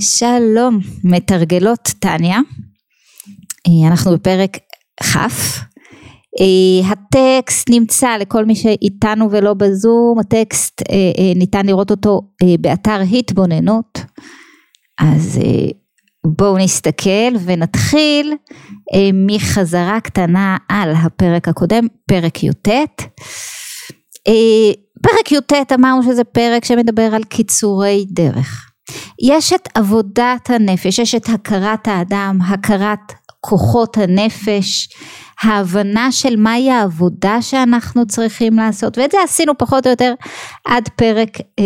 שלום, מתרגלות טניה, אה, אנחנו בפרק כ', אה, הטקסט נמצא לכל מי שאיתנו ולא בזום, הטקסט אה, ניתן לראות אותו באתר התבוננות, אז בואו נסתכל ונתחיל מחזרה קטנה על הפרק הקודם, פרק י"ט. פרק י"ט אמרנו שזה פרק שמדבר על קיצורי דרך. יש את עבודת הנפש, יש את הכרת האדם, הכרת כוחות הנפש, ההבנה של מהי העבודה שאנחנו צריכים לעשות, ואת זה עשינו פחות או יותר עד פרק אה,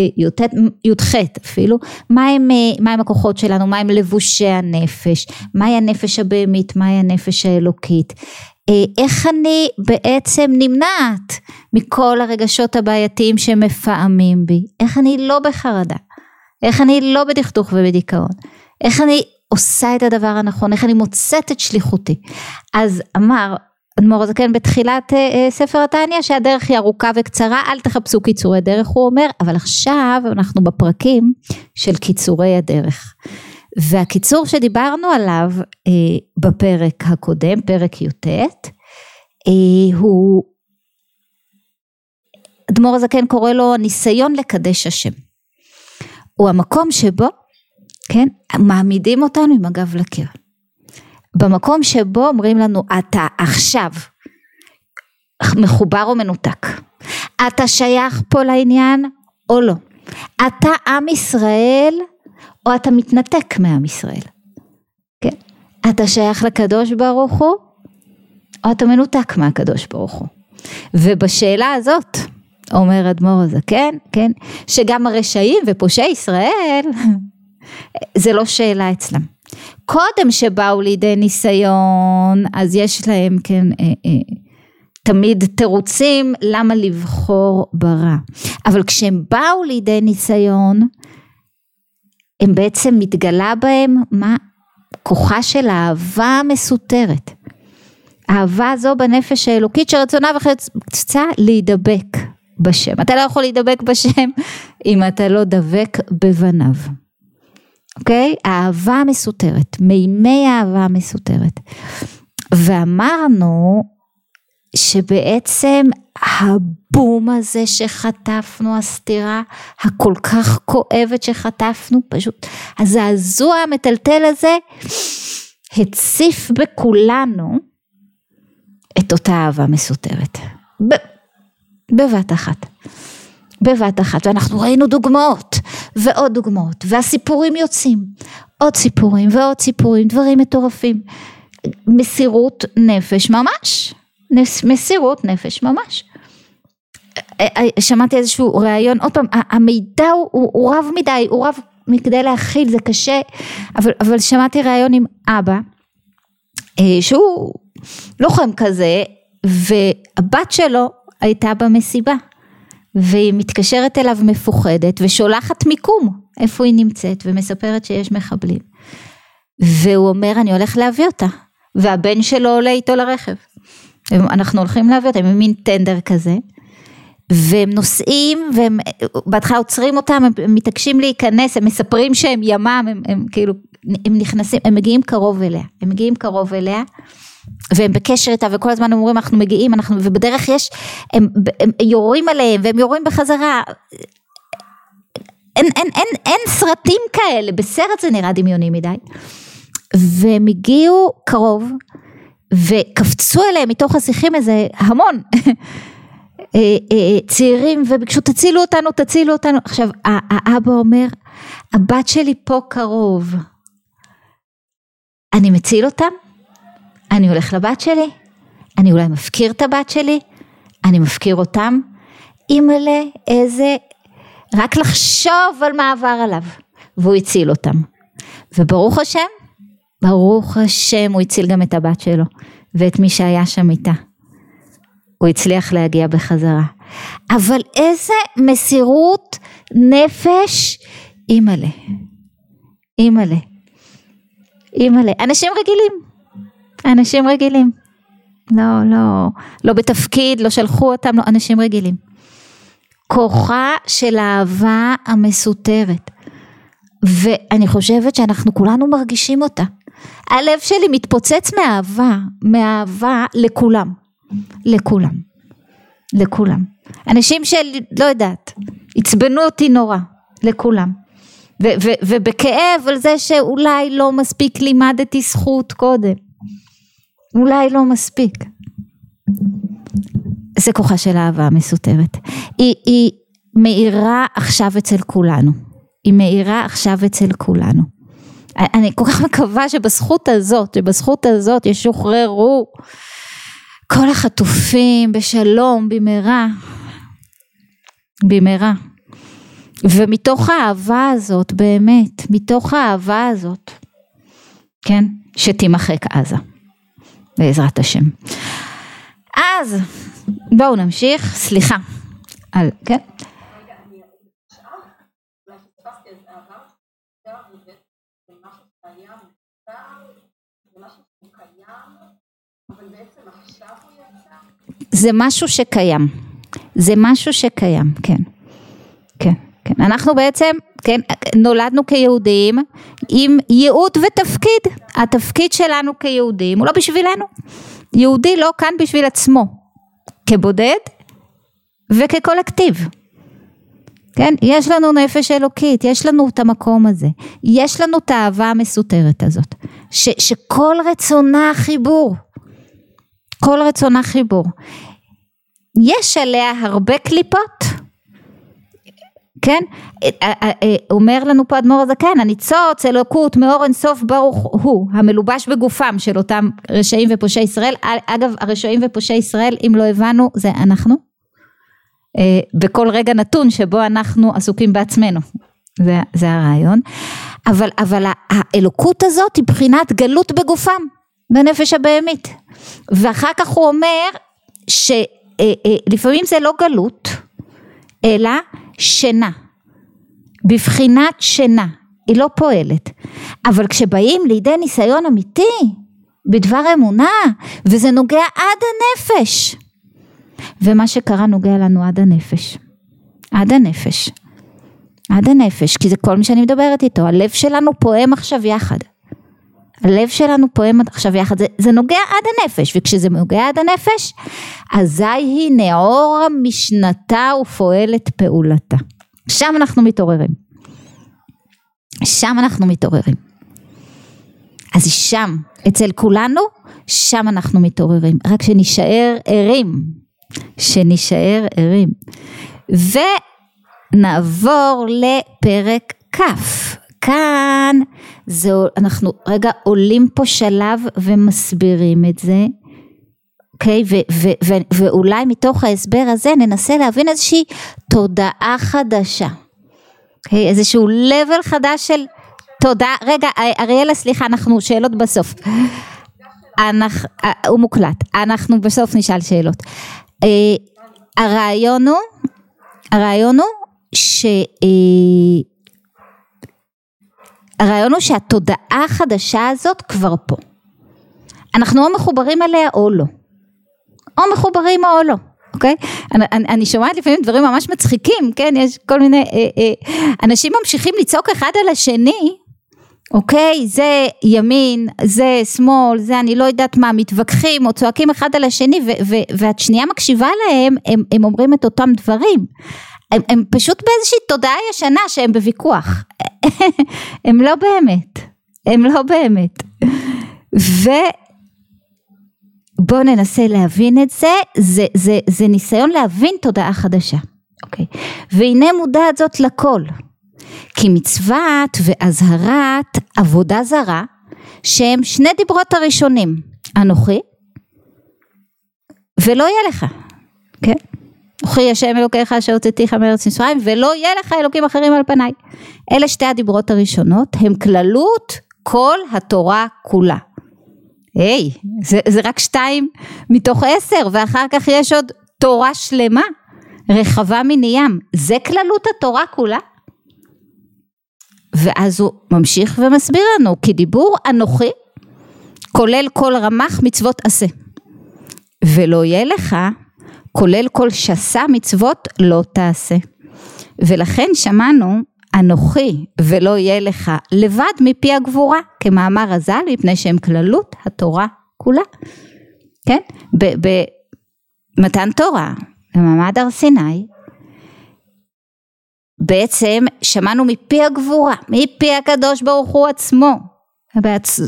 י"ח אפילו, מהם, אה, מהם הכוחות שלנו, מהם לבושי הנפש, מהי הנפש הבהמית, מהי הנפש האלוקית, אה, איך אני בעצם נמנעת מכל הרגשות הבעייתיים שמפעמים בי, איך אני לא בחרדה, איך אני לא בדכדוך ובדיכאון, איך אני עושה את הדבר הנכון, איך אני מוצאת את שליחותי. אז אמר אדמו"ר הזקן בתחילת uh, uh, ספר התניא שהדרך היא ארוכה וקצרה, אל תחפשו קיצורי דרך, הוא אומר, אבל עכשיו אנחנו בפרקים של קיצורי הדרך. והקיצור שדיברנו עליו uh, בפרק הקודם, פרק י"ט, uh, הוא, אדמו"ר הזקן קורא לו ניסיון לקדש השם. הוא המקום שבו, כן, מעמידים אותנו עם הגב לקיר. במקום שבו אומרים לנו אתה עכשיו מחובר או מנותק, אתה שייך פה לעניין או לא, אתה עם ישראל או אתה מתנתק מעם ישראל, כן, אתה שייך לקדוש ברוך הוא או אתה מנותק מהקדוש ברוך הוא, ובשאלה הזאת אומר אדמו"ר הזקן, כן, כן, שגם הרשעים ופושעי ישראל, זה לא שאלה אצלם. קודם שבאו לידי ניסיון, אז יש להם, כן, אה, אה, תמיד תירוצים למה לבחור ברע. אבל כשהם באו לידי ניסיון, הם בעצם מתגלה בהם מה כוחה של האהבה המסותרת. האהבה הזו בנפש האלוקית שרצונה וחצה להידבק בשם. אתה לא יכול להידבק בשם אם אתה לא דבק בבניו. אוקיי? אהבה מסותרת, מימי אהבה מסותרת. ואמרנו שבעצם הבום הזה שחטפנו, הסתירה הכל כך כואבת שחטפנו, פשוט הזעזוע המטלטל הזה הציף בכולנו את אותה אהבה מסותרת. בבת אחת. בבת אחת, ואנחנו ראינו דוגמאות, ועוד דוגמאות, והסיפורים יוצאים, עוד סיפורים ועוד סיפורים, דברים מטורפים. מסירות נפש ממש, מסירות נפש ממש. אה, אה, שמעתי איזשהו ראיון, עוד פעם, המידע הוא, הוא, הוא רב מדי, הוא רב מכדי להכיל, זה קשה, אבל, אבל שמעתי ראיון עם אבא, אה, שהוא לוחם כזה, והבת שלו הייתה במסיבה. והיא מתקשרת אליו מפוחדת ושולחת מיקום איפה היא נמצאת ומספרת שיש מחבלים. והוא אומר אני הולך להביא אותה והבן שלו עולה איתו לרכב. אנחנו הולכים להביא אותה עם מין טנדר כזה והם נוסעים והם בהתחלה עוצרים אותם הם מתעקשים להיכנס הם מספרים שהם ימ"מ הם, הם כאילו הם נכנסים הם מגיעים קרוב אליה הם מגיעים קרוב אליה והם בקשר איתה וכל הזמן אומרים אנחנו מגיעים אנחנו ובדרך יש הם, הם יורים עליהם והם יורים בחזרה. אין, אין, אין, אין סרטים כאלה. בסרט זה נראה דמיוני מדי. והם הגיעו קרוב וקפצו אליהם מתוך השיחים איזה המון. אה, אה, צעירים וביקשו תצילו אותנו תצילו אותנו. עכשיו האבא אומר הבת שלי פה קרוב. אני מציל אותם אני הולך לבת שלי, אני אולי מפקיר את הבת שלי, אני מפקיר אותם, אימא'לה איזה, רק לחשוב על מה עבר עליו, והוא הציל אותם. וברוך השם, ברוך השם הוא הציל גם את הבת שלו, ואת מי שהיה שם איתה. הוא הצליח להגיע בחזרה. אבל איזה מסירות נפש, אימא'לה, אימא'לה, אימא'לה, אנשים רגילים. אנשים רגילים. לא, לא, לא בתפקיד, לא שלחו אותם, לא, אנשים רגילים. כוחה של האהבה המסותרת. ואני חושבת שאנחנו כולנו מרגישים אותה. הלב שלי מתפוצץ מאהבה, מאהבה לכולם, לכולם, לכולם. אנשים של, לא יודעת, עצבנו אותי נורא, לכולם. ובכאב על זה שאולי לא מספיק לימדתי זכות קודם. אולי לא מספיק. זה כוחה של אהבה מסותרת. היא, היא מאירה עכשיו אצל כולנו. היא מאירה עכשיו אצל כולנו. אני כל כך מקווה שבזכות הזאת, שבזכות הזאת ישוחררו כל החטופים בשלום במהרה, במהרה. ומתוך האהבה הזאת, באמת, מתוך האהבה הזאת, כן, שתימחק עזה, בעזרת השם. אז בואו נמשיך, סליחה, על, כן? זה משהו שקיים, זה משהו שקיים, כן, כן. אנחנו בעצם, כן, נולדנו כיהודים עם ייעוד ותפקיד. התפקיד שלנו כיהודים הוא לא בשבילנו. יהודי לא כאן בשביל עצמו, כבודד וכקולקטיב. כן, יש לנו נפש אלוקית, יש לנו את המקום הזה, יש לנו את האהבה המסותרת הזאת, ש, שכל רצונה חיבור, כל רצונה חיבור. יש עליה הרבה קליפות, כן? אומר לנו פה אדמו"ר הזקן, הניצוץ אלוקות מאור אינסוף ברוך הוא, המלובש בגופם של אותם רשעים ופושעי ישראל. אגב, הרשעים ופושעי ישראל, אם לא הבנו, זה אנחנו. בכל רגע נתון שבו אנחנו עסוקים בעצמנו. זה, זה הרעיון. אבל, אבל האלוקות הזאת היא בחינת גלות בגופם, בנפש הבהמית. ואחר כך הוא אומר שלפעמים זה לא גלות, אלא שינה. בבחינת שינה. היא לא פועלת. אבל כשבאים לידי ניסיון אמיתי, בדבר אמונה, וזה נוגע עד הנפש. ומה שקרה נוגע לנו עד הנפש. עד הנפש. עד הנפש, כי זה כל מי שאני מדברת איתו, הלב שלנו פועם עכשיו יחד. הלב שלנו פועם עכשיו יחד, זה, זה נוגע עד הנפש, וכשזה נוגע עד הנפש, אזי היא נאורה משנתה ופועלת פעולתה. שם אנחנו מתעוררים. שם אנחנו מתעוררים. אז שם, אצל כולנו, שם אנחנו מתעוררים. רק שנישאר ערים. שנישאר ערים. ונעבור לפרק כ'. כאן זה, אנחנו רגע עולים פה שלב ומסבירים את זה. אוקיי? Okay, ואולי מתוך ההסבר הזה ננסה להבין איזושהי תודעה חדשה. אוקיי? Okay, איזשהו level חדש של תודעה. רגע, אריאלה, סליחה, אנחנו שאלות בסוף. אנחנו, הוא מוקלט, אנחנו בסוף נשאל שאלות. הרעיון הוא, הרעיון הוא ש... הרעיון הוא שהתודעה החדשה הזאת כבר פה. אנחנו או מחוברים אליה או לא. או מחוברים או לא, אוקיי? אני, אני, אני שומעת לפעמים דברים ממש מצחיקים, כן? יש כל מיני... אה, אה, אנשים ממשיכים לצעוק אחד על השני, אוקיי? זה ימין, זה שמאל, זה אני לא יודעת מה, מתווכחים או צועקים אחד על השני והשנייה מקשיבה להם, הם, הם אומרים את אותם דברים. הם, הם פשוט באיזושהי תודעה ישנה שהם בוויכוח. הם לא באמת, הם לא באמת. ובואו ננסה להבין את זה, זה, זה, זה ניסיון להבין תודעה חדשה. אוקיי? והנה מודעת זאת לכל. כי מצוות ואזהרת עבודה זרה שהם שני דיברות הראשונים אנוכי ולא יהיה לך כן אנוכי השם אלוקיך אשר הוצאתיך מארץ מצרים ולא יהיה לך אלוקים אחרים על פניי. אלה שתי הדיברות הראשונות הם כללות כל התורה כולה. היי hey, זה, זה רק שתיים מתוך עשר ואחר כך יש עוד תורה שלמה רחבה מני ים זה כללות התורה כולה? ואז הוא ממשיך ומסביר לנו כי דיבור אנוכי כולל כל רמ"ח מצוות עשה ולא יהיה לך כולל כל שסה מצוות לא תעשה ולכן שמענו אנוכי ולא יהיה לך לבד מפי הגבורה, כמאמר הז"ל, מפני שהם כללות התורה כולה. כן? במתן תורה, במעמד הר סיני, בעצם שמענו מפי הגבורה, מפי הקדוש ברוך הוא עצמו, בעצ...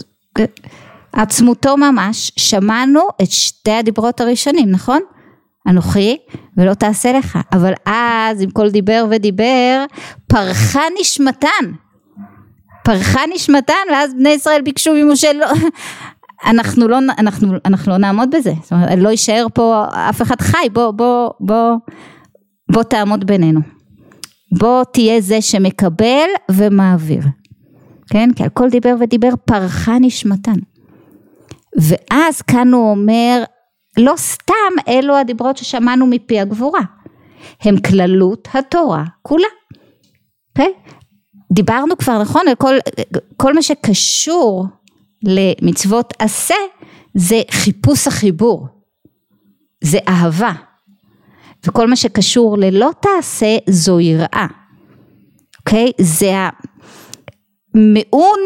עצמותו ממש, שמענו את שתי הדיברות הראשונים, נכון? אנוכי ולא תעשה לך, אבל אז עם כל דיבר ודיבר, פרחה נשמתן, פרחה נשמתן, ואז בני ישראל ביקשו ממשה לא, אנחנו לא, אנחנו, אנחנו לא נעמוד בזה, זאת אומרת לא יישאר פה אף אחד חי, בוא, בוא, בוא, בוא תעמוד בינינו, בוא תהיה זה שמקבל ומעביר, כן, כי על כל דיבר ודיבר פרחה נשמתן, ואז כאן הוא אומר לא סתם אלו הדיברות ששמענו מפי הגבורה, הם כללות התורה כולה? Okay? דיברנו כבר נכון על כל, כל מה שקשור למצוות עשה זה חיפוש החיבור, זה אהבה, וכל מה שקשור ללא תעשה זו יראה, אוקיי? Okay? זה המעון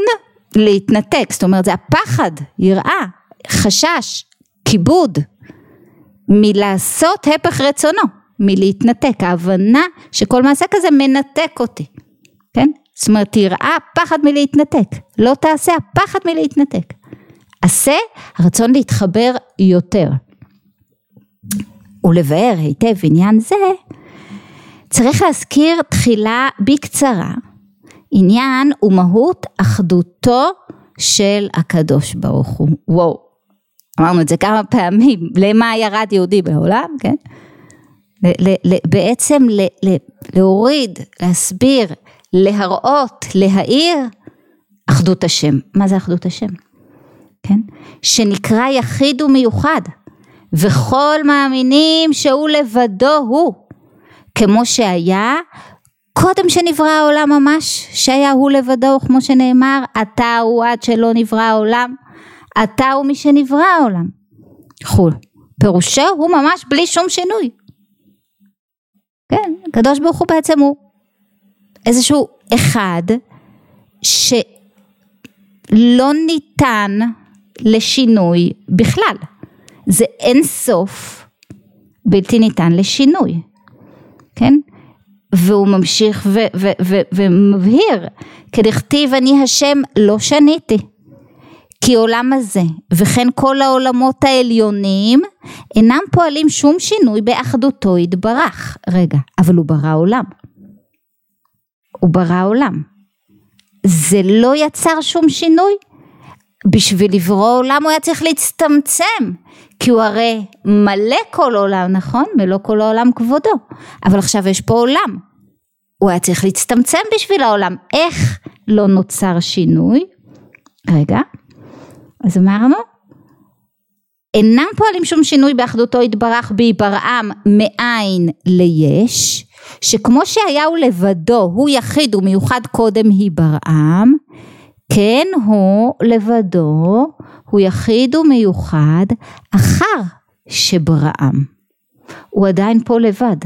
להתנתק, זאת אומרת זה הפחד, יראה, חשש, כיבוד, מלעשות הפך רצונו, מלהתנתק, ההבנה שכל מעשה כזה מנתק אותי, כן? זאת אומרת תראה פחד מלהתנתק, לא תעשה הפחד מלהתנתק, עשה הרצון להתחבר יותר. ולבאר היטב עניין זה, צריך להזכיר תחילה בקצרה עניין ומהות אחדותו של הקדוש ברוך הוא. וואו, אמרנו את זה כמה פעמים, למה ירד יהודי בעולם, כן? בעצם להוריד, להסביר, להראות, להאיר אחדות השם. מה זה אחדות השם? כן? שנקרא יחיד ומיוחד, וכל מאמינים שהוא לבדו הוא, כמו שהיה קודם שנברא העולם ממש, שהיה הוא לבדו, כמו שנאמר, אתה הוא עד שלא נברא העולם. אתה הוא מי שנברא העולם. חול. פירושו הוא ממש בלי שום שינוי. כן, הקדוש ברוך הוא בעצם הוא איזשהו אחד שלא ניתן לשינוי בכלל. זה אין סוף בלתי ניתן לשינוי, כן? והוא ממשיך ומבהיר, כדכתיב אני השם לא שניתי. כי עולם הזה וכן כל העולמות העליונים אינם פועלים שום שינוי באחדותו יתברך. רגע, אבל הוא ברא עולם. הוא ברא עולם. זה לא יצר שום שינוי? בשביל לברוא עולם הוא היה צריך להצטמצם, כי הוא הרי מלא כל עולם, נכון? מלוא כל העולם כבודו. אבל עכשיו יש פה עולם. הוא היה צריך להצטמצם בשביל העולם. איך לא נוצר שינוי? רגע. אז אמרנו, אינם פועלים שום שינוי באחדותו יתברך בהיברעם מאין ליש, שכמו שהיה הוא לבדו, הוא יחיד ומיוחד קודם היברעם, כן הוא לבדו, הוא יחיד ומיוחד אחר שבראם. הוא עדיין פה לבד.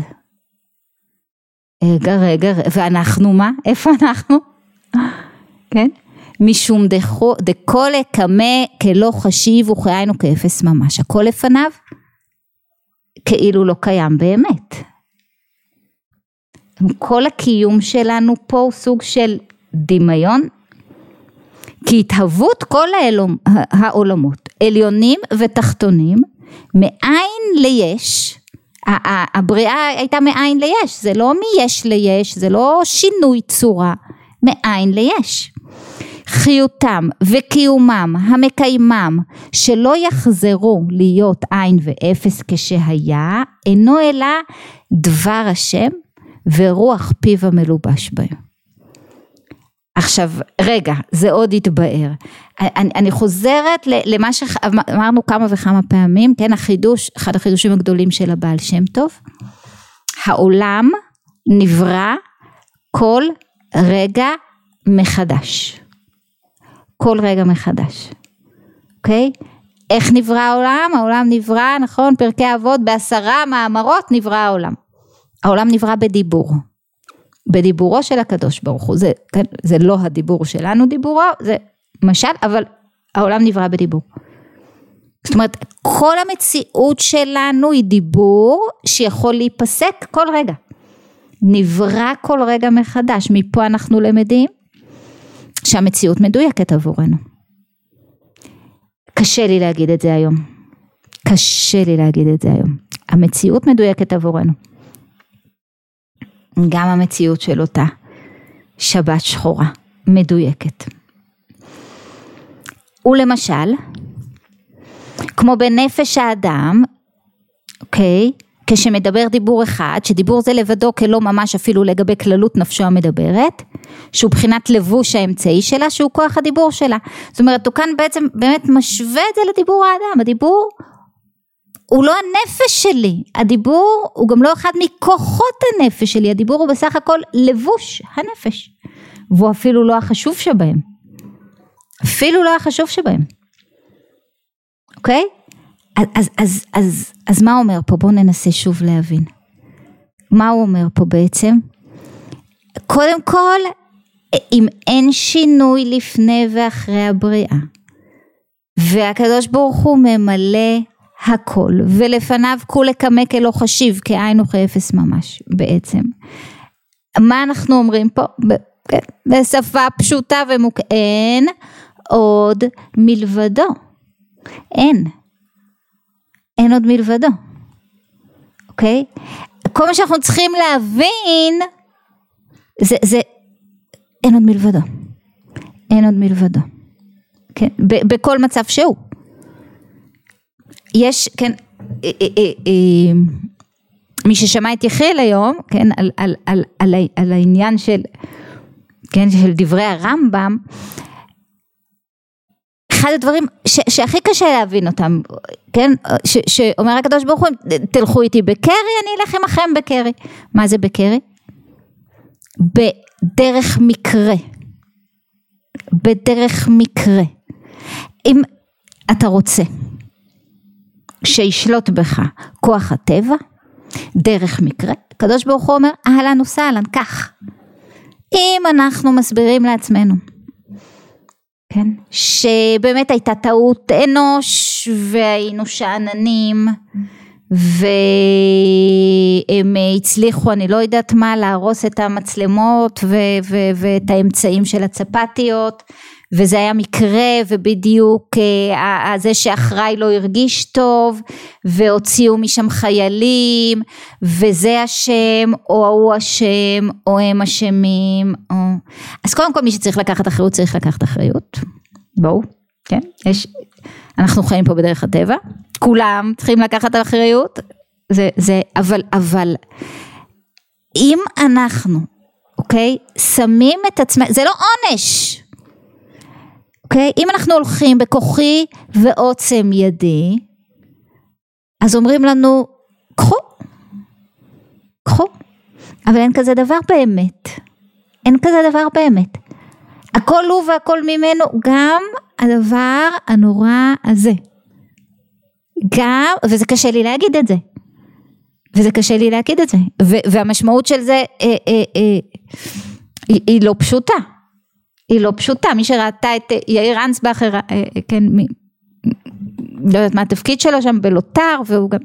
רגע, רגע, ואנחנו מה? איפה אנחנו? כן? משום דכו, דכל קמה כלא חשיב וכהיינו כאפס ממש, הכל לפניו כאילו לא קיים באמת. כל הקיום שלנו פה הוא סוג של דמיון, כי התהוות כל העולמות, עליונים ותחתונים, מאין ליש, הבריאה הייתה מאין ליש, זה לא מיש ליש, זה לא שינוי צורה, מאין ליש. חיותם וקיומם המקיימם שלא יחזרו להיות עין ואפס כשהיה אינו אלא דבר השם ורוח פיו המלובש בהם. עכשיו רגע זה עוד יתבאר אני, אני חוזרת למה שאמרנו כמה וכמה פעמים כן החידוש אחד החידושים הגדולים של הבעל שם טוב. העולם נברא כל רגע מחדש כל רגע מחדש, אוקיי? איך נברא העולם? העולם נברא, נכון, פרקי אבות, בעשרה מאמרות נברא העולם. העולם נברא בדיבור. בדיבורו של הקדוש ברוך הוא, זה, כן, זה לא הדיבור שלנו דיבורו, זה משל, אבל העולם נברא בדיבור. זאת אומרת, כל המציאות שלנו היא דיבור שיכול להיפסק כל רגע. נברא כל רגע מחדש, מפה אנחנו למדים שהמציאות מדויקת עבורנו. קשה לי להגיד את זה היום. קשה לי להגיד את זה היום. המציאות מדויקת עבורנו. גם המציאות של אותה שבת שחורה מדויקת. ולמשל, כמו בנפש האדם, אוקיי? כשמדבר דיבור אחד, שדיבור זה לבדו כלא ממש אפילו לגבי כללות נפשו המדברת, שהוא בחינת לבוש האמצעי שלה, שהוא כוח הדיבור שלה. זאת אומרת, הוא כאן בעצם באמת משווה את זה לדיבור האדם, הדיבור הוא לא הנפש שלי, הדיבור הוא גם לא אחד מכוחות הנפש שלי, הדיבור הוא בסך הכל לבוש הנפש, והוא אפילו לא החשוב שבהם, אפילו לא החשוב שבהם, אוקיי? אז, אז, אז, אז, אז מה אומר פה? בואו ננסה שוב להבין. מה הוא אומר פה בעצם? קודם כל, אם אין שינוי לפני ואחרי הבריאה, והקדוש ברוך הוא ממלא הכל, ולפניו כולי קמא כלא חשיב, כאין וכאפס ממש בעצם. מה אנחנו אומרים פה? כן, בשפה פשוטה ומוק... אין עוד מלבדו. אין. אין עוד מלבדו. אוקיי? כל מה שאנחנו צריכים להבין זה, זה אין עוד מלבדו. אין עוד מלבדו. כן? בכל מצב שהוא. יש, כן, אה, אה, אה, מי ששמע את יחיאל היום, כן, על, על, על, על, על העניין של, כן, של דברי הרמב"ם, אחד הדברים ש, שהכי קשה להבין אותם, כן, ש, שאומר הקדוש ברוך הוא, תלכו איתי בקרי, אני אלך עמכם בקרי. מה זה בקרי? בדרך מקרה. בדרך מקרה. אם אתה רוצה שישלוט בך כוח הטבע, דרך מקרה, הקדוש ברוך הוא אומר, אהלן וסהלן, כך. אם אנחנו מסבירים לעצמנו, כן, שבאמת הייתה טעות אנוש והיינו שאננים והם הצליחו אני לא יודעת מה להרוס את המצלמות ו- ו- ואת האמצעים של הצפתיות וזה היה מקרה ובדיוק אה, זה שאחראי לא הרגיש טוב והוציאו משם חיילים וזה אשם או ההוא אשם או הם אשמים או... אז קודם כל מי שצריך לקחת אחריות צריך לקחת אחריות. בואו. כן? יש אנחנו חיים פה בדרך הטבע כולם צריכים לקחת אחריות זה זה אבל אבל אם אנחנו אוקיי שמים את עצמנו זה לא עונש אוקיי? אם אנחנו הולכים בכוחי ועוצם ידי, אז אומרים לנו, קחו, קחו, אבל אין כזה דבר באמת, אין כזה דבר באמת. הכל הוא והכל ממנו, גם הדבר הנורא הזה. גם, וזה קשה לי להגיד את זה, וזה קשה לי להגיד את זה, והמשמעות של זה אה, אה, אה, היא, היא לא פשוטה. היא לא פשוטה, מי שראתה את יאיר אנסבכר, אה, אה, כן, מ, לא יודעת מה התפקיד שלו שם בלוטר, והוא גם,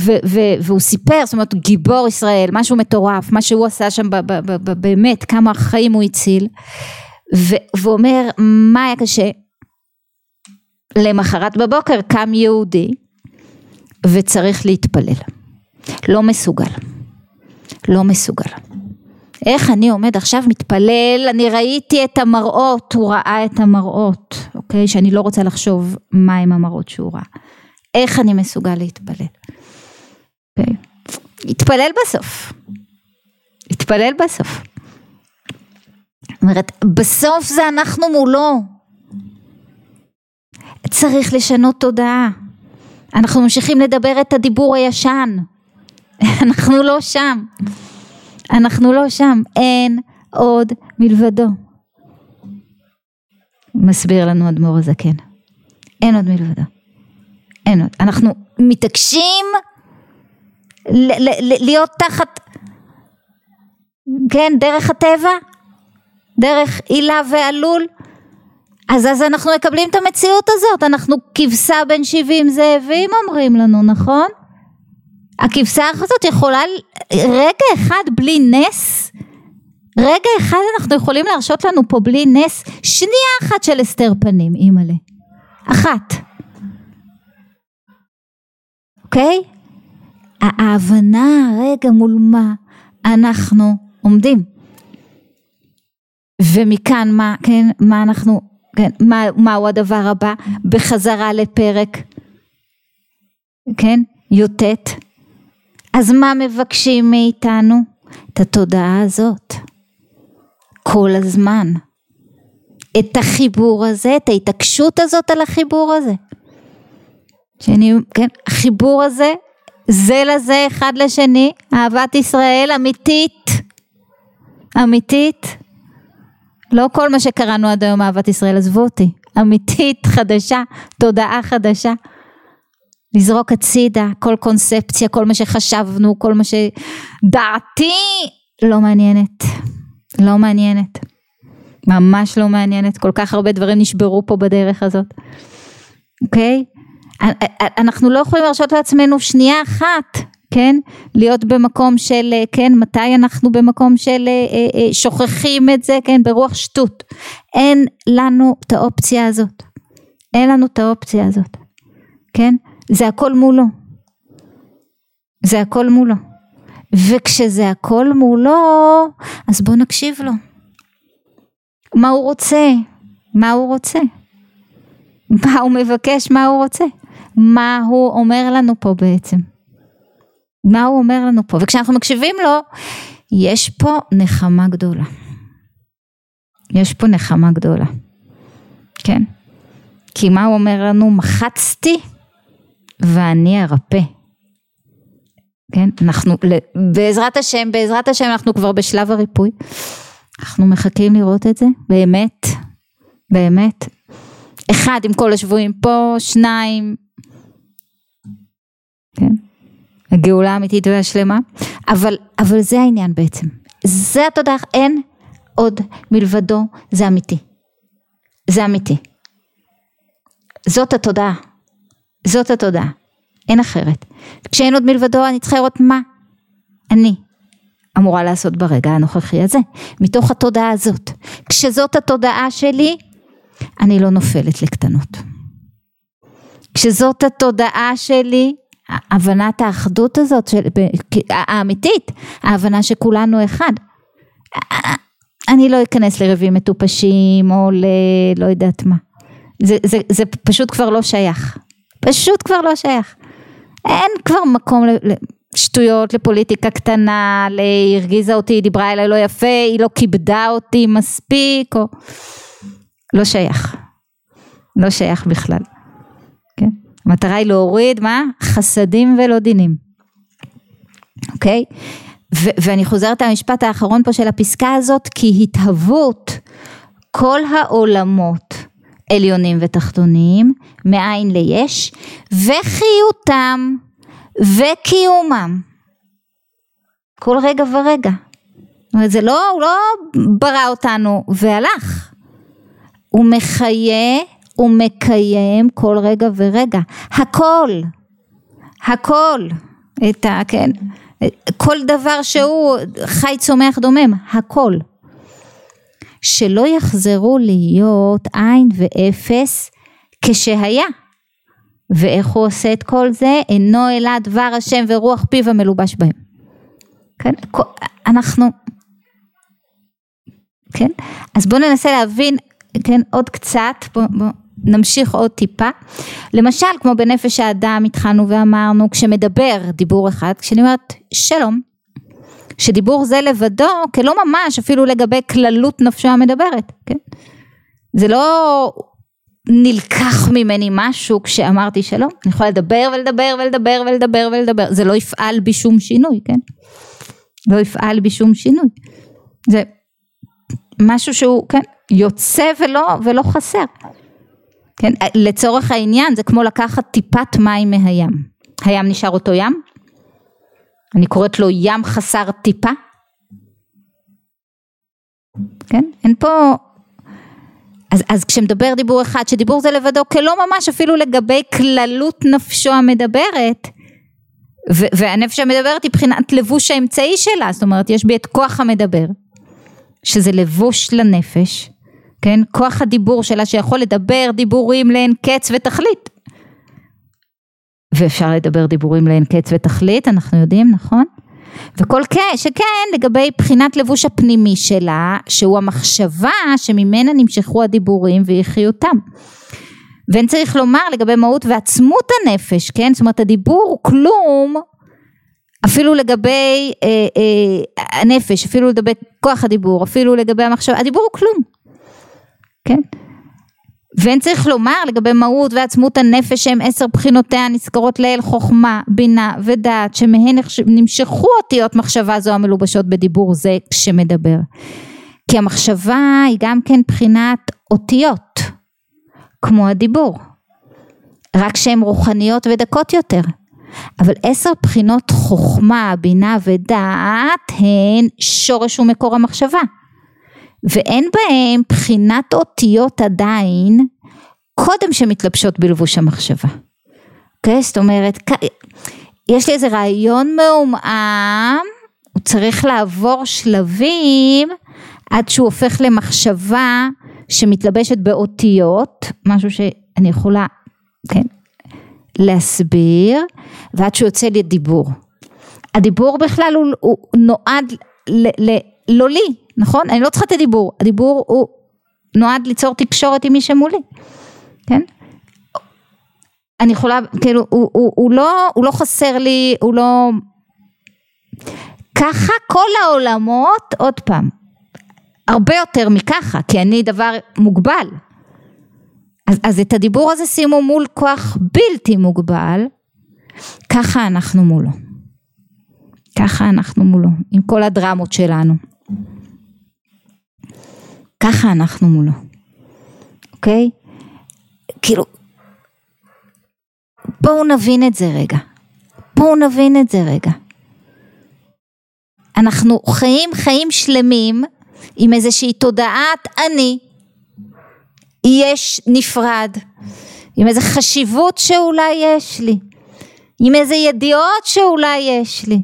ו, ו, והוא סיפר, זאת אומרת גיבור ישראל, משהו מטורף, מה שהוא עשה שם ב, ב, ב, באמת, כמה חיים הוא הציל, והוא אומר מה היה קשה, למחרת בבוקר קם יהודי וצריך להתפלל, לא מסוגל, לא מסוגל. איך אני עומד עכשיו מתפלל, אני ראיתי את המראות, הוא ראה את המראות, אוקיי? שאני לא רוצה לחשוב מהם המראות שהוא ראה. איך אני מסוגל להתפלל? אוקיי? התפלל בסוף. התפלל בסוף. זאת אומרת, בסוף זה אנחנו מולו. צריך לשנות תודעה. אנחנו ממשיכים לדבר את הדיבור הישן. אנחנו לא שם. אנחנו לא שם, אין עוד מלבדו. מסביר לנו אדמו"ר הזקן. אין עוד מלבדו. אין עוד. אנחנו מתעקשים להיות תחת כן, דרך הטבע, דרך הילה ועלול, אז, אז אנחנו מקבלים את המציאות הזאת, אנחנו כבשה בין 70 זאבים אומרים לנו, נכון? הכבשה הזאת יכולה רגע אחד בלי נס, רגע אחד אנחנו יכולים להרשות לנו פה בלי נס, שנייה אחת של הסתר פנים, אימא'לה. אחת. אוקיי? ההבנה רגע מול מה אנחנו עומדים. ומכאן מה, כן, מה אנחנו, כן, מה, מהו הדבר הבא? בחזרה לפרק, כן, י"ט. אז מה מבקשים מאיתנו? את התודעה הזאת. כל הזמן. את החיבור הזה, את ההתעקשות הזאת על החיבור הזה. שאני, כן, החיבור הזה, זה לזה, אחד לשני, אהבת ישראל אמיתית, אמיתית. לא כל מה שקראנו עד היום אהבת ישראל, עזבו אותי, אמיתית, חדשה, תודעה חדשה. לזרוק הצידה כל קונספציה, כל מה שחשבנו, כל מה שדעתי. לא מעניינת, לא מעניינת, ממש לא מעניינת, כל כך הרבה דברים נשברו פה בדרך הזאת, אוקיי? אנחנו לא יכולים להרשות לעצמנו שנייה אחת, כן? להיות במקום של, כן, מתי אנחנו במקום של אה, אה, שוכחים את זה, כן, ברוח שטות. אין לנו את האופציה הזאת. אין לנו את האופציה הזאת, כן? זה הכל מולו. זה הכל מולו. וכשזה הכל מולו, אז בוא נקשיב לו. מה הוא רוצה? מה הוא רוצה? מה הוא מבקש? מה הוא רוצה? מה הוא אומר לנו פה בעצם? מה הוא אומר לנו פה? וכשאנחנו מקשיבים לו, יש פה נחמה גדולה. יש פה נחמה גדולה. כן? כי מה הוא אומר לנו? מחצתי ואני ארפא. כן, אנחנו, בעזרת השם, בעזרת השם אנחנו כבר בשלב הריפוי. אנחנו מחכים לראות את זה, באמת, באמת. אחד עם כל השבויים פה, שניים, כן, הגאולה האמיתית והשלמה, אבל, אבל זה העניין בעצם. זה התודעה, אין עוד מלבדו, זה אמיתי. זה אמיתי. זאת התודעה. זאת התודעה, אין אחרת. כשאין עוד מלבדו אני צריכה לראות מה אני אמורה לעשות ברגע הנוכחי הזה, מתוך התודעה הזאת. כשזאת התודעה שלי, אני לא נופלת לקטנות. כשזאת התודעה שלי, הבנת האחדות הזאת, של, האמיתית, ההבנה שכולנו אחד. אני לא אכנס לרבים מטופשים או ל... לא יודעת מה. זה, זה, זה פשוט כבר לא שייך. פשוט כבר לא שייך. אין כבר מקום לשטויות, לפוליטיקה קטנה, היא הרגיזה אותי, היא דיברה אליי לא יפה, היא לא כיבדה אותי מספיק, או... לא שייך. לא שייך בכלל. המטרה היא להוריד, מה? חסדים ולא דינים. אוקיי? ואני חוזרת למשפט האחרון פה של הפסקה הזאת, כי התהוות כל העולמות עליונים ותחתוניים, מאין ליש, וחיותם וקיומם. כל רגע ורגע. זאת אומרת, זה לא, הוא לא ברא אותנו והלך. הוא מחיה ומקיים כל רגע ורגע. הכל. הכל. את ה... כן. כל דבר שהוא חי צומח דומם. הכל. שלא יחזרו להיות עין ואפס כשהיה. ואיך הוא עושה את כל זה? אינו אלא דבר השם ורוח פיו המלובש בהם. כן? אנחנו, כן? אז בואו ננסה להבין, כן, עוד קצת, בואו בוא, נמשיך עוד טיפה. למשל, כמו בנפש האדם התחלנו ואמרנו, כשמדבר דיבור אחד, כשאני אומרת שלום, שדיבור זה לבדו כלא ממש אפילו לגבי כללות נפשו המדברת, כן? זה לא נלקח ממני משהו כשאמרתי שלום, אני יכולה לדבר ולדבר ולדבר ולדבר ולדבר, זה לא יפעל בי שום שינוי, כן? לא יפעל בי שום שינוי. זה משהו שהוא, כן, יוצא ולא, ולא חסר. כן, לצורך העניין זה כמו לקחת טיפת מים מהים. הים נשאר אותו ים? אני קוראת לו ים חסר טיפה, כן? אין פה... אז, אז כשמדבר דיבור אחד, שדיבור זה לבדו כלא ממש אפילו לגבי כללות נפשו המדברת, ו- והנפש המדברת היא מבחינת לבוש האמצעי שלה, זאת אומרת יש בי את כוח המדבר, שזה לבוש לנפש, כן? כוח הדיבור שלה שיכול לדבר דיבורים לאין קץ ותכלית. ואפשר לדבר דיבורים לאין קץ ותכלית, אנחנו יודעים, נכון? וכל כן, שכן לגבי בחינת לבוש הפנימי שלה, שהוא המחשבה שממנה נמשכו הדיבורים והחיותם. ואין צריך לומר לגבי מהות ועצמות הנפש, כן? זאת אומרת הדיבור הוא כלום אפילו לגבי אה, אה, הנפש, אפילו לגבי כוח הדיבור, אפילו לגבי המחשבה, הדיבור הוא כלום, כן? ואין צריך לומר לגבי מהות ועצמות הנפש שהם עשר בחינותיה נזכרות לאל חוכמה, בינה ודעת שמהן נמשכו אותיות מחשבה זו המלובשות בדיבור זה כשמדבר. כי המחשבה היא גם כן בחינת אותיות, כמו הדיבור, רק שהן רוחניות ודקות יותר. אבל עשר בחינות חוכמה, בינה ודעת הן שורש ומקור המחשבה. ואין בהם בחינת אותיות עדיין קודם שמתלבשות בלבוש המחשבה. אוקיי? Okay? זאת אומרת, יש לי איזה רעיון מעומעם, הוא צריך לעבור שלבים עד שהוא הופך למחשבה שמתלבשת באותיות, משהו שאני יכולה, כן, להסביר, ועד שהוא יוצא לי דיבור. הדיבור בכלל הוא, הוא נועד ל, ל, לא לי, נכון? אני לא צריכה את הדיבור, הדיבור הוא נועד ליצור תקשורת עם מי שמולי, כן? אני יכולה, כאילו, הוא, הוא, הוא, לא, הוא לא חסר לי, הוא לא... ככה כל העולמות, עוד פעם, הרבה יותר מככה, כי אני דבר מוגבל. אז, אז את הדיבור הזה שימו מול כוח בלתי מוגבל, ככה אנחנו מולו. ככה אנחנו מולו, עם כל הדרמות שלנו. ככה אנחנו מולו, אוקיי? כאילו, בואו נבין את זה רגע. בואו נבין את זה רגע. אנחנו חיים חיים שלמים עם איזושהי תודעת אני, יש נפרד, עם איזה חשיבות שאולי יש לי, עם איזה ידיעות שאולי יש לי,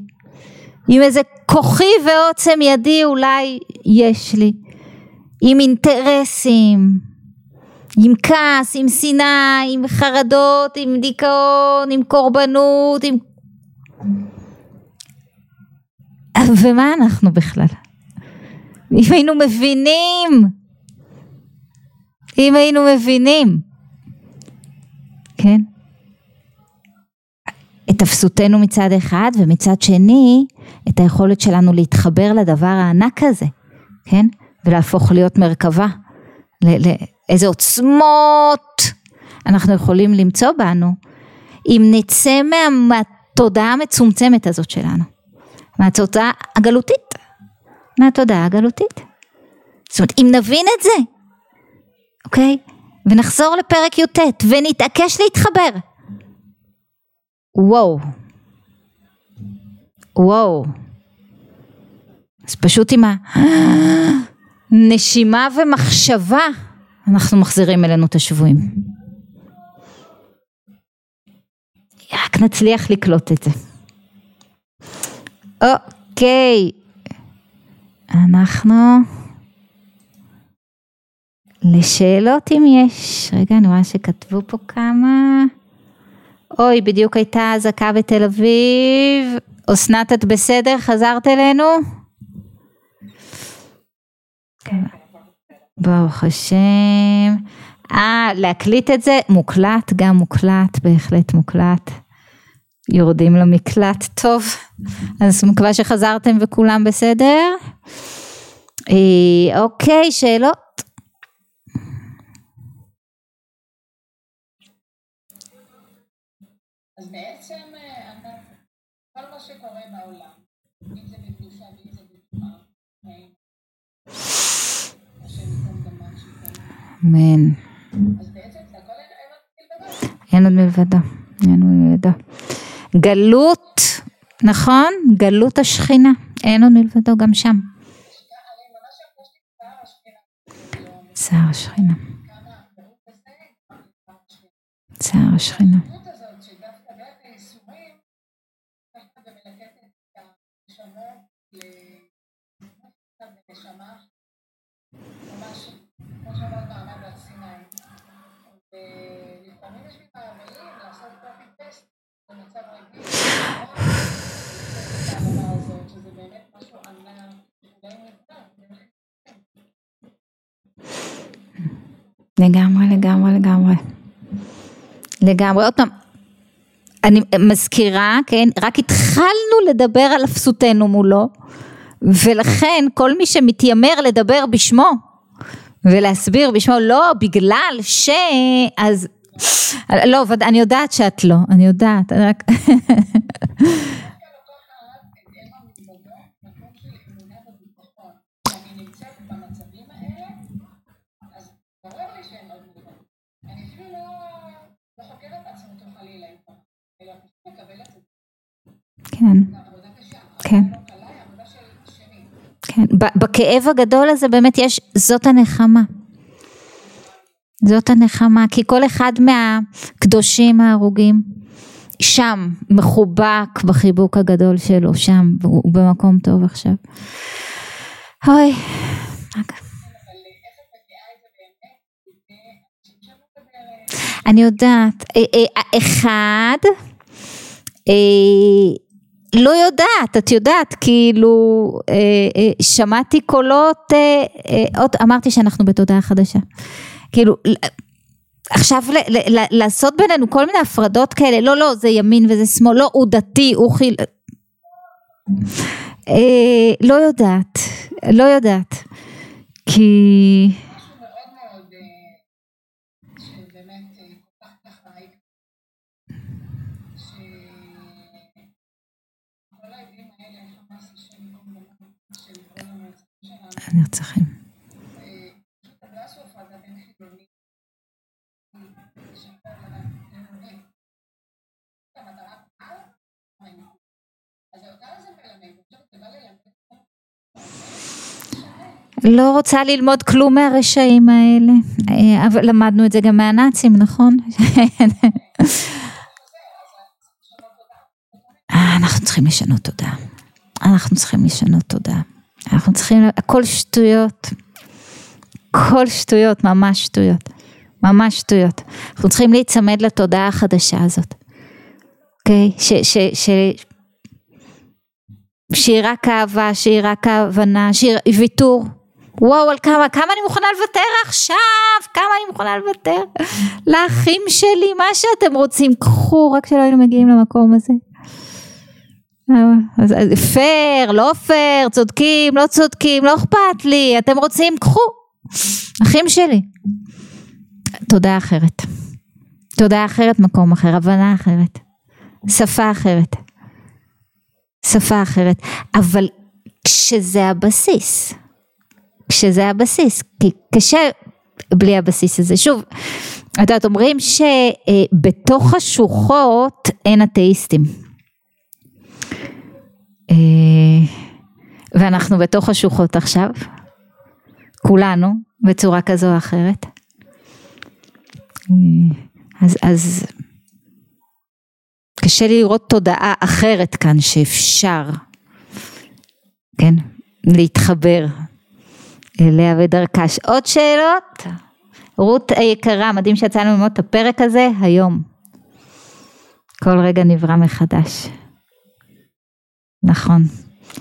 עם איזה כוחי ועוצם ידי אולי יש לי, עם אינטרסים, עם כעס, עם שנאה, עם חרדות, עם דיכאון, עם קורבנות, עם... ומה אנחנו בכלל? אם היינו מבינים, אם היינו מבינים, כן? את תפסותנו מצד אחד ומצד שני את היכולת שלנו להתחבר לדבר הענק הזה, כן? ולהפוך להיות מרכבה. לאיזה עוצמות אנחנו יכולים למצוא בנו אם נצא מהתודעה המצומצמת הזאת שלנו, מהתודעה הגלותית, מהתודעה הגלותית. זאת אומרת, אם נבין את זה, אוקיי? ונחזור לפרק י"ט ונתעקש להתחבר. וואו. וואו. אז פשוט עם הנשימה ומחשבה אנחנו מחזירים אלינו את השבויים. רק נצליח לקלוט את זה. אוקיי. אנחנו לשאלות אם יש. רגע, אני רואה שכתבו פה כמה. אוי, בדיוק הייתה אזעקה בתל אביב. אסנת, את בסדר? חזרת אלינו? כן. ברוך השם. אה, להקליט את זה? מוקלט, גם מוקלט, בהחלט מוקלט. יורדים למקלט, טוב. אז מקווה שחזרתם וכולם בסדר. אה, אוקיי, שאלות? אז בעצם אה, כל מה שקורה בעולם, אם זה בקדושה ואם זה בתורה, אמן. אין עוד מלבדו. אין עוד מלבדו. גלות, נכון? גלות השכינה. אין עוד מלבדו גם שם. צער השכינה. צער השכינה. לגמרי, לגמרי, לגמרי. לגמרי. עוד פעם, אני מזכירה, כן, רק התחלנו לדבר על אפסותנו מולו, ולכן כל מי שמתיימר לדבר בשמו ולהסביר בשמו, לא, בגלל ש... אז... לא, אני יודעת שאת לא, אני יודעת, רק... כן, כן. כן, בכאב הגדול הזה באמת יש, זאת הנחמה. זאת הנחמה, כי כל אחד מהקדושים ההרוגים שם, מחובק בחיבוק הגדול שלו, שם, הוא במקום טוב עכשיו. אוי. אני יודעת, אה, אה, אחד, אה, לא יודעת, את יודעת, כאילו, אה, אה, שמעתי קולות, אה, אה, עוד אמרתי שאנחנו בתודעה חדשה. כאילו, עכשיו ל, ל, ל, לעשות בינינו כל מיני הפרדות כאלה, לא, לא, זה ימין וזה שמאל, לא, הוא דתי, הוא חיל... אה, לא יודעת, לא יודעת. כי... הנרצחים. לא רוצה ללמוד כלום מהרשעים האלה, אה, אבל למדנו את זה גם מהנאצים, נכון? אנחנו צריכים לשנות תודעה. אנחנו צריכים לשנות תודעה. אנחנו צריכים, הכל שטויות, הכל שטויות, ממש שטויות, ממש שטויות. אנחנו צריכים להיצמד לתודעה החדשה הזאת, אוקיי? Okay? ש, ש, ש, שהיא רק אהבה, שהיא רק הבנה, שהיא ויתור. וואו, על כמה, כמה אני מוכנה לוותר עכשיו, כמה אני מוכנה לוותר לאחים שלי, מה שאתם רוצים, קחו, רק שלא היינו מגיעים למקום הזה. פייר, לא פייר, צודקים, לא צודקים, לא אכפת לי, אתם רוצים, קחו. אחים שלי. תודה אחרת. תודה אחרת, מקום אחר, הבנה אחרת. שפה אחרת. שפה אחרת. אבל כשזה הבסיס, כשזה הבסיס, כי קשה בלי הבסיס הזה. שוב, את יודעת, אומרים שבתוך השוחות אין אתאיסטים. אה, ואנחנו בתוך השוחות עכשיו, כולנו, בצורה כזו או אחרת. אה, אז, אז קשה לי לראות תודעה אחרת כאן שאפשר, כן, להתחבר אליה ודרכה. עוד שאלות? רות היקרה, מדהים שיצא לנו ללמוד את הפרק הזה היום. כל רגע נברא מחדש. נכון.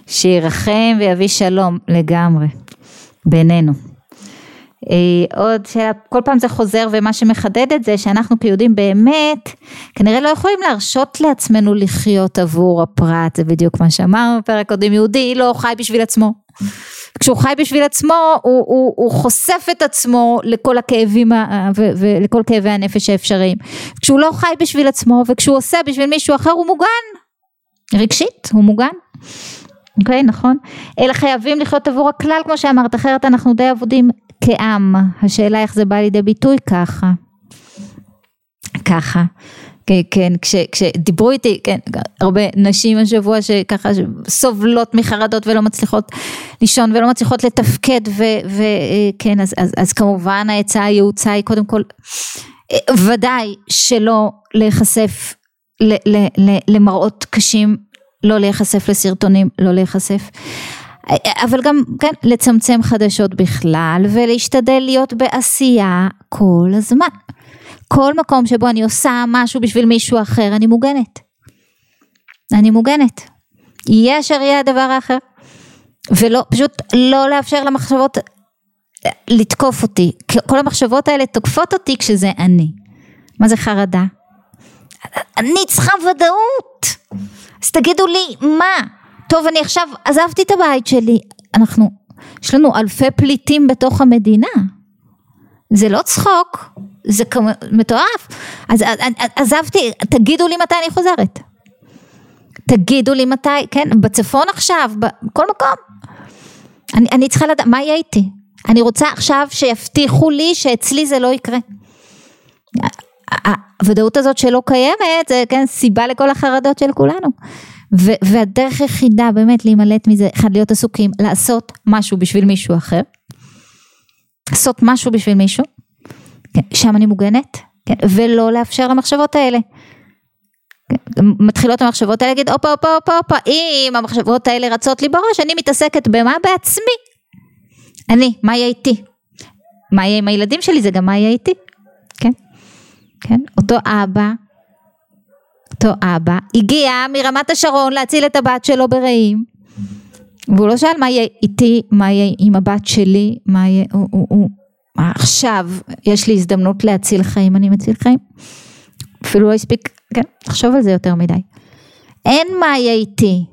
שירחם ויביא שלום לגמרי בינינו. אה, עוד שאלה, כל פעם זה חוזר ומה שמחדד את זה שאנחנו כיהודים באמת כנראה לא יכולים להרשות לעצמנו לחיות עבור הפרט, זה בדיוק מה שאמרנו בפרק קודם, יהודי לא חי בשביל עצמו. כשהוא חי בשביל עצמו הוא, הוא, הוא חושף את עצמו לכל הכאבים ולכל כאבי הנפש האפשריים. כשהוא לא חי בשביל עצמו וכשהוא עושה בשביל מישהו אחר הוא מוגן. רגשית, הוא מוגן. אוקיי, okay, נכון? אלא חייבים לחיות עבור הכלל כמו שאמרת, אחרת אנחנו די אבודים כעם. השאלה איך זה בא לידי ביטוי ככה. ככה. כן, כן כש, כשדיברו איתי, כן, הרבה נשים השבוע שככה סובלות מחרדות ולא מצליחות לישון ולא מצליחות לתפקד וכן, אז, אז, אז כמובן העצה הייעוצה היא קודם כל ודאי שלא להיחשף ל, ל, ל, למראות קשים, לא להיחשף לסרטונים, לא להיחשף. אבל גם כן לצמצם חדשות בכלל ולהשתדל להיות בעשייה כל הזמן. כל מקום שבו אני עושה משהו בשביל מישהו אחר אני מוגנת. אני מוגנת. יהיה אשר יהיה הדבר האחר. ולא, פשוט לא לאפשר למחשבות לתקוף אותי. כל המחשבות האלה תוקפות אותי כשזה אני. מה זה חרדה? אני צריכה ודאות. אז תגידו לי, מה? טוב, אני עכשיו עזבתי את הבית שלי. אנחנו, יש לנו אלפי פליטים בתוך המדינה. זה לא צחוק, זה מטורף. אז עזבתי, תגידו לי מתי אני חוזרת. תגידו לי מתי, כן, בצפון עכשיו, בכל מקום. אני, אני צריכה לדעת, מה יהיה איתי? אני רוצה עכשיו שיבטיחו לי שאצלי זה לא יקרה. הוודאות הזאת שלא קיימת, זה כן סיבה לכל החרדות של כולנו. ו- והדרך היחידה באמת להימלט מזה, אחד להיות עסוקים, לעשות משהו בשביל מישהו אחר. לעשות משהו בשביל מישהו, כן, שם אני מוגנת, כן, ולא לאפשר למחשבות האלה. כן, מתחילות המחשבות האלה להגיד הופה הופה הופה הופה אם המחשבות האלה רצות לי בראש אני מתעסקת במה בעצמי אני מה יהיה איתי מה יהיה עם הילדים שלי זה גם מה יהיה איתי כן אותו אבא אותו אבא הגיע מרמת השרון להציל את הבת שלו ברעים והוא לא שאל מה יהיה איתי מה יהיה עם הבת שלי מה יהיה הוא, הוא, הוא עכשיו יש לי הזדמנות להציל חיים, אני מציל חיים. אפילו לא הספיק, כן, לחשוב על זה יותר מדי. אין מה יהיה איתי.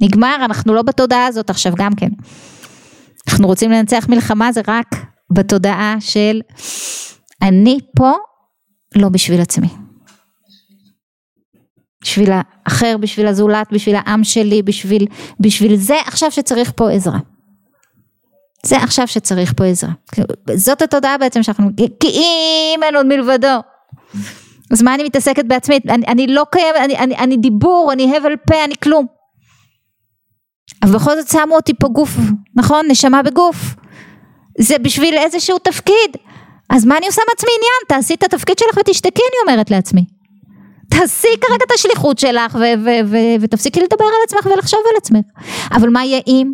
נגמר, אנחנו לא בתודעה הזאת עכשיו גם כן. אנחנו רוצים לנצח מלחמה זה רק בתודעה של אני פה לא בשביל עצמי. בשביל האחר, בשביל הזולת, בשביל העם שלי, בשביל, בשביל זה עכשיו שצריך פה עזרה. זה עכשיו שצריך פה עזרה. זאת התודעה בעצם שאנחנו, כי אם אין עוד מלבדו. אז מה אני מתעסקת בעצמי? אני, אני לא קיימת, אני, אני, אני דיבור, אני הבל פה, אני כלום. אבל בכל זאת שמו אותי פה גוף, נכון? נשמה בגוף. זה בשביל איזשהו תפקיד. אז מה אני עושה מעצמי עניין? תעשי את התפקיד שלך ותשתקי, אני אומרת לעצמי. תעשי כרגע את השליחות שלך ותפסיקי לדבר על עצמך ולחשוב על עצמך. אבל מה יהיה אם?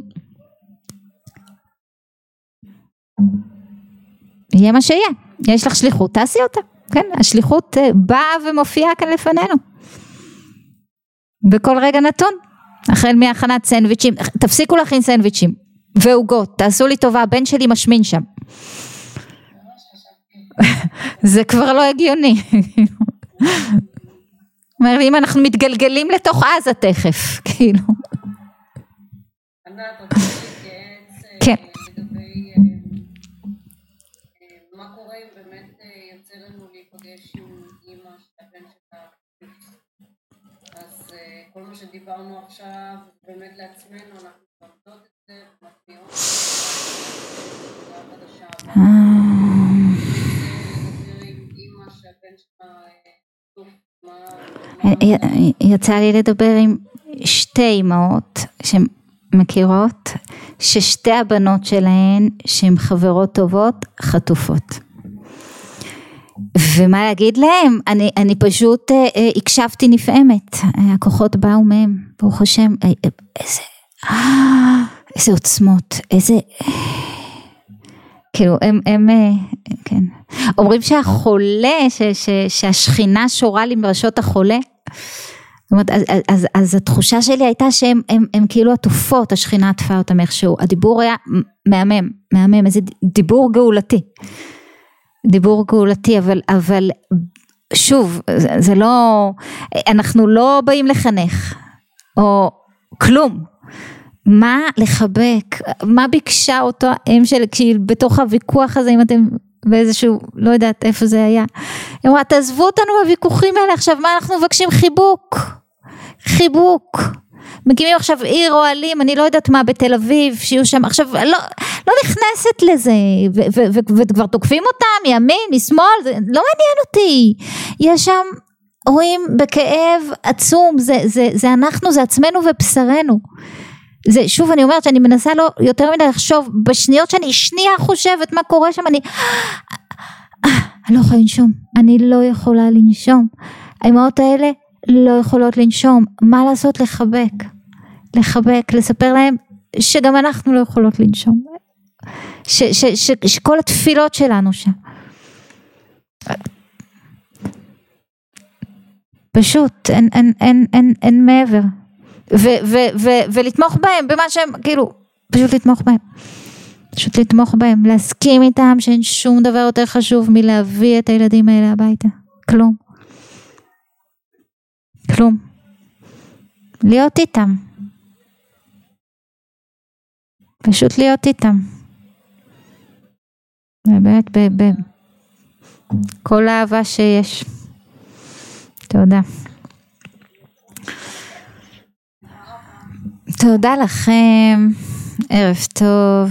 יהיה מה שיהיה, יש לך שליחות, תעשי אותה, כן, השליחות אה, באה ומופיעה כאן לפנינו, בכל רגע נתון, החל מהכנת סנדוויצ'ים, תפסיקו להכין סנדוויצ'ים ועוגות, תעשו לי טובה, הבן שלי משמין שם. זה כבר לא הגיוני. אומר לי אם אנחנו מתגלגלים לתוך עזה תכף, כאילו. כן. כל מה שדיברנו עכשיו, באמת לעצמנו, אנחנו לומדות את זה, מפניעות יצא לי לדבר עם שתי אמהות שמכירות ששתי הבנות שלהן שהן חברות טובות חטופות. ומה להגיד להם? אני, אני פשוט אה, אה, הקשבתי נפעמת, הכוחות באו מהם, ברוך השם, אה, אה, איזה, אה, איזה עוצמות, איזה, כאילו הם, הם, אה, כן, אומרים שהחולה, ש, ש, שהשכינה שורה לי מראשות החולה, זאת אומרת, אז, אז, אז התחושה שלי הייתה שהם הם, הם כאילו עטופות, השכינה עטפה אותם איכשהו, הדיבור היה מהמם, מהמם, איזה דיבור גאולתי. דיבור גאולתי, אבל, אבל שוב, זה, זה לא, אנחנו לא באים לחנך, או כלום. מה לחבק, מה ביקשה אותו האם של, כשהיא בתוך הוויכוח הזה, אם אתם באיזשהו, לא יודעת איפה זה היה, היא אמרה, תעזבו אותנו בוויכוחים האלה, עכשיו מה אנחנו מבקשים? חיבוק, חיבוק. מקימים עכשיו עיר אוהלים, אני לא יודעת מה, בתל אביב, שיהיו שם, עכשיו, לא, לא נכנסת לזה, וכבר תוקפים אותם, מימין, משמאל, זה לא מעניין אותי. יש שם רואים בכאב עצום, זה, זה, זה אנחנו, זה עצמנו ובשרנו. זה, שוב אני אומרת שאני מנסה לא יותר מדי לחשוב, בשניות שאני שנייה חושבת מה קורה שם, אני, אני לא יכולה לנשום, אני לא יכולה לנשום. האמהות האלה לא יכולות לנשום, מה לעשות לחבק, לחבק, לספר להם שגם אנחנו לא יכולות לנשום, ש, ש, ש, שכל התפילות שלנו שם. פשוט אין, אין, אין, אין, אין מעבר. ולתמוך בהם במה שהם, כאילו, פשוט לתמוך בהם. פשוט לתמוך בהם, להסכים איתם שאין שום דבר יותר חשוב מלהביא את הילדים האלה הביתה. כלום. כלום. להיות איתם. פשוט להיות איתם. באמת, בכל האהבה שיש. תודה. תודה לכם, ערב טוב.